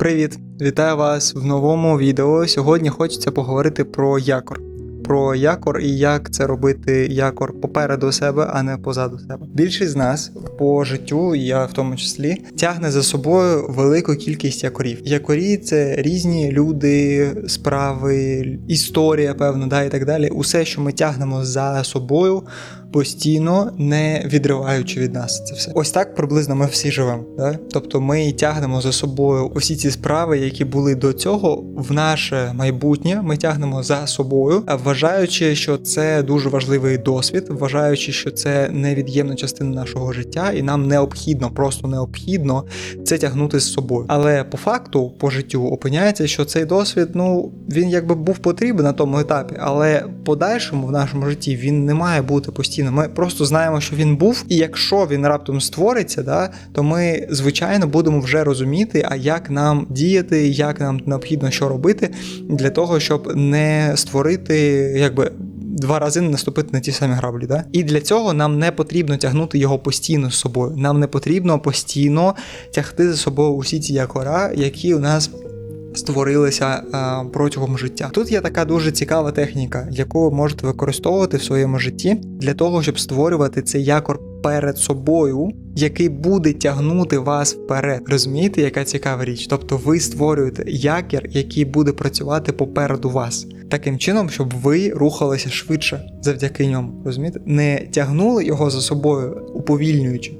Привіт! Вітаю вас в новому відео. Сьогодні хочеться поговорити про якор. Про якор і як це робити якор попереду себе, а не позаду себе. Більшість з нас по життю, я в тому числі, тягне за собою велику кількість якорів. Якорі це різні люди, справи, історія, певно, да, і так далі. Усе, що ми тягнемо за собою. Постійно не відриваючи від нас це все. Ось так приблизно ми всі живемо. Да? Тобто ми тягнемо за собою усі ці справи, які були до цього, в наше майбутнє. Ми тягнемо за собою, вважаючи, що це дуже важливий досвід, вважаючи, що це невід'ємна частина нашого життя, і нам необхідно, просто необхідно це тягнути з собою. Але по факту, по життю, опиняється, що цей досвід, ну він якби був потрібен на тому етапі, але подальшому в нашому житті він не має бути постійно. Ми просто знаємо, що він був, і якщо він раптом створиться, да, то ми звичайно будемо вже розуміти, а як нам діяти, як нам необхідно що робити для того, щоб не створити якби. Два рази наступити на ті самі граблі, да? І для цього нам не потрібно тягнути його постійно з собою. Нам не потрібно постійно тягти за собою усі ці якора, які у нас створилися а, протягом життя. Тут є така дуже цікава техніка, яку ви можете використовувати в своєму житті для того, щоб створювати цей якор перед собою, який буде тягнути вас вперед. Розумієте, яка цікава річ? Тобто ви створюєте якір, який буде працювати попереду вас. Таким чином, щоб ви рухалися швидше завдяки ньому. Розумієте? Не тягнули його за собою, уповільнюючи,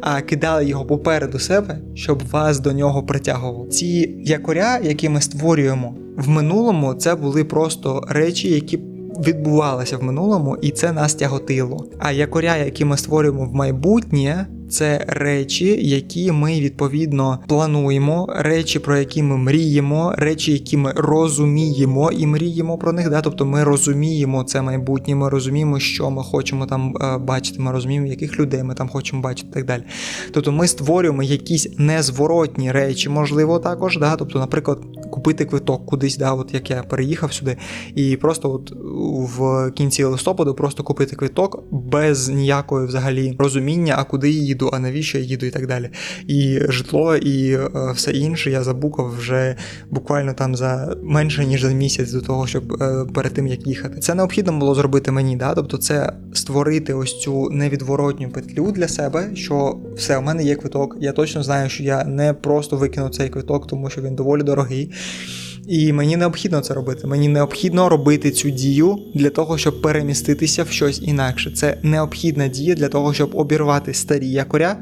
а кидали його попереду себе, щоб вас до нього притягувало. Ці якоря, які ми створюємо в минулому, це були просто речі, які відбувалися в минулому, і це нас тяготило. А якоря, які ми створюємо в майбутнє. Це речі, які ми відповідно плануємо, речі, про які ми мріємо, речі, які ми розуміємо і мріємо про них. Да? Тобто ми розуміємо це майбутнє, ми розуміємо, що ми хочемо там е, бачити, ми розуміємо, яких людей ми там хочемо бачити і так далі. Тобто ми створюємо якісь незворотні речі, можливо, також. Да? Тобто, наприклад, купити квиток кудись, да? от як я переїхав сюди, і просто от в кінці листопаду просто купити квиток без ніякої взагалі розуміння, а куди її їду, а навіщо я їду і так далі. І житло, і е, все інше я забукав вже буквально там за менше ніж за місяць до того, щоб е, перед тим як їхати. Це необхідно було зробити мені, да? тобто це створити ось цю невідворотню петлю для себе, що все, у мене є квиток. Я точно знаю, що я не просто викину цей квиток, тому що він доволі дорогий. І мені необхідно це робити. Мені необхідно робити цю дію для того, щоб переміститися в щось інакше. Це необхідна дія для того, щоб обірвати старі якоря.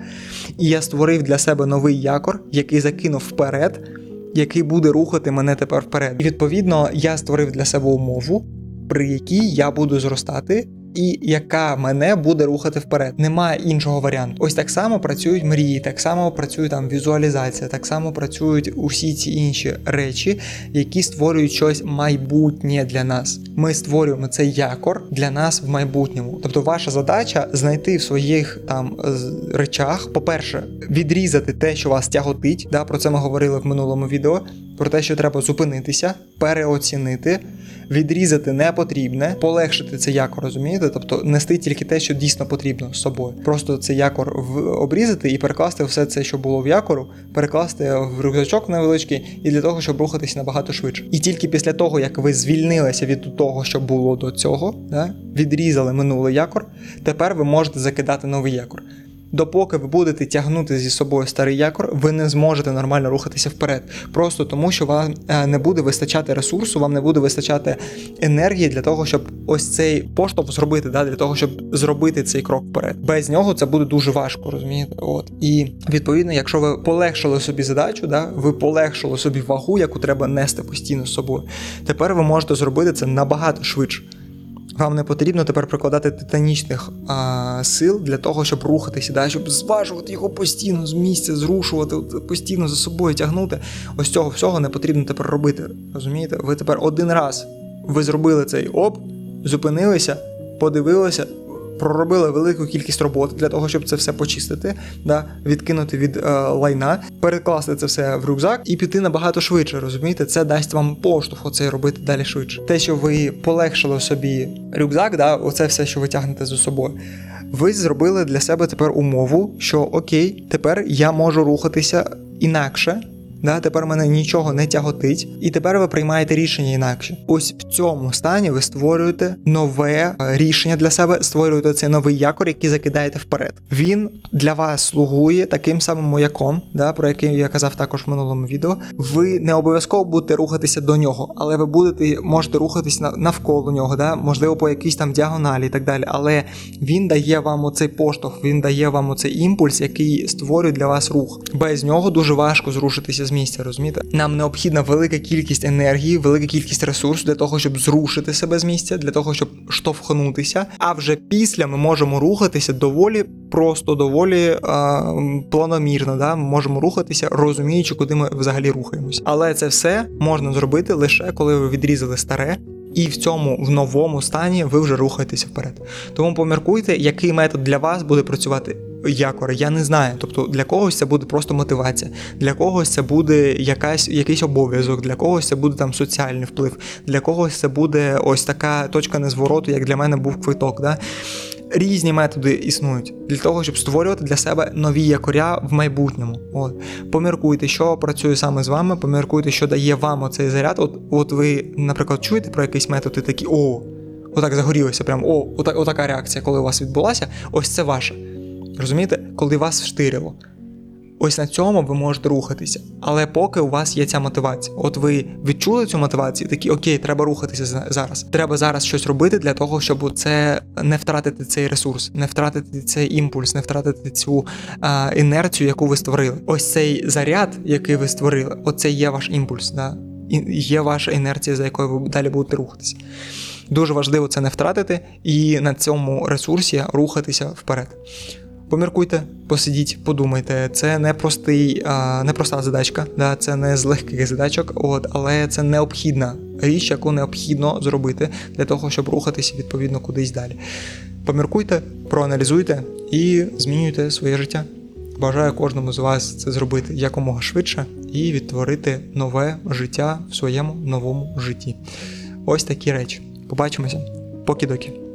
І я створив для себе новий якор, який закинув вперед, який буде рухати мене тепер вперед. І відповідно я створив для себе умову, при якій я буду зростати і яка мене буде рухати вперед. Немає іншого варіанту. Ось так само працюють мрії, так само працює там візуалізація, так само працюють усі ці інші речі, які створюють щось майбутнє для нас. Ми створюємо цей якор для нас в майбутньому. Тобто, ваша задача знайти в своїх там речах, по-перше, відрізати те, що вас тяготить. Да, Про це ми говорили в минулому відео. Про те, що треба зупинитися, переоцінити, відрізати непотрібне, полегшити це якор, розумієте? Тобто нести тільки те, що дійсно потрібно з собою. Просто цей якор в обрізати і перекласти все це, що було в якору, перекласти в рюкзачок невеличкий, і для того, щоб рухатися набагато швидше. І тільки після того, як ви звільнилися від того, що було до цього, да, відрізали минулий якор, тепер ви можете закидати новий якор. Допоки ви будете тягнути зі собою старий якор, ви не зможете нормально рухатися вперед. Просто тому, що вам е, не буде вистачати ресурсу, вам не буде вистачати енергії для того, щоб ось цей поштовх зробити, да, для того, щоб зробити цей крок вперед. Без нього це буде дуже важко, розумієте? От і відповідно, якщо ви полегшили собі задачу, да, ви полегшили собі вагу, яку треба нести постійно з собою. Тепер ви можете зробити це набагато швидше. Вам не потрібно тепер прикладати титанічних а, сил для того, щоб рухатися, да? щоб зважувати його постійно з місця, зрушувати, постійно за собою тягнути. Ось цього всього не потрібно тепер робити. Розумієте? Ви тепер один раз ви зробили цей оп, зупинилися, подивилися, проробили велику кількість роботи для того, щоб це все почистити, да, відкинути від е, лайна, перекласти це все в рюкзак і піти набагато швидше. Розумієте, це дасть вам поштовх оце робити далі швидше. Те, що ви полегшили собі рюкзак, да, оце все, що ви тягнете за собою. Ви зробили для себе тепер умову, що окей, тепер я можу рухатися інакше да, тепер мене нічого не тяготить, і тепер ви приймаєте рішення інакше. Ось в цьому стані ви створюєте нове е, рішення для себе, створюєте цей новий якор, який закидаєте вперед. Він для вас слугує таким самим маяком, да, про який я казав також в минулому відео. Ви не обов'язково будете рухатися до нього, але ви будете можете рухатись навколо нього, да, можливо, по якійсь там діагоналі і так далі. Але він дає вам оцей поштовх, він дає вам оцей імпульс, який створює для вас рух. Без нього дуже важко зрушитися з місця. Розумієте? Нам необхідна велика кількість енергії, велика кількість ресурсу для того, щоб зрушити себе з місця, для того, щоб штовхнутися. А вже після ми можемо рухатися доволі просто, доволі а, планомірно. Да? Ми можемо рухатися, розуміючи, куди ми взагалі рухаємося. Але це все можна зробити лише коли ви відрізали старе. І в цьому в новому стані ви вже рухаєтеся вперед. Тому поміркуйте, який метод для вас буде працювати якори. Я не знаю. Тобто для когось це буде просто мотивація, для когось це буде якась, якийсь обов'язок, для когось це буде там соціальний вплив, для когось це буде ось така точка незвороту, як для мене був квиток. Да? Різні методи існують для того, щоб створювати для себе нові якоря в майбутньому. От поміркуйте, що працює саме з вами, поміркуйте, що дає вам оцей заряд. От, от ви, наприклад, чуєте про якийсь метод і такі о, отак загорілося. Прям о, отак, отака реакція, коли у вас відбулася. Ось це ваше. Розумієте, коли вас вштирило. Ось на цьому ви можете рухатися. Але поки у вас є ця мотивація. От ви відчули цю мотивацію, такі окей, треба рухатися зараз. Треба зараз щось робити для того, щоб це не втратити цей ресурс, не втратити цей імпульс, не втратити цю а, інерцію, яку ви створили. Ось цей заряд, який ви створили, оце є ваш імпульс, да? І є ваша інерція, за якою ви далі будете рухатися. Дуже важливо це не втратити і на цьому ресурсі рухатися вперед. Поміркуйте, посидіть, подумайте. Це не простий, не проста задачка, да, це не з легких задачок, от, але це необхідна річ, яку необхідно зробити для того, щоб рухатися відповідно кудись далі. Поміркуйте, проаналізуйте і змінюйте своє життя. Бажаю кожному з вас це зробити якомога швидше і відтворити нове життя в своєму новому житті. Ось такі речі. Побачимося. Поки-доки.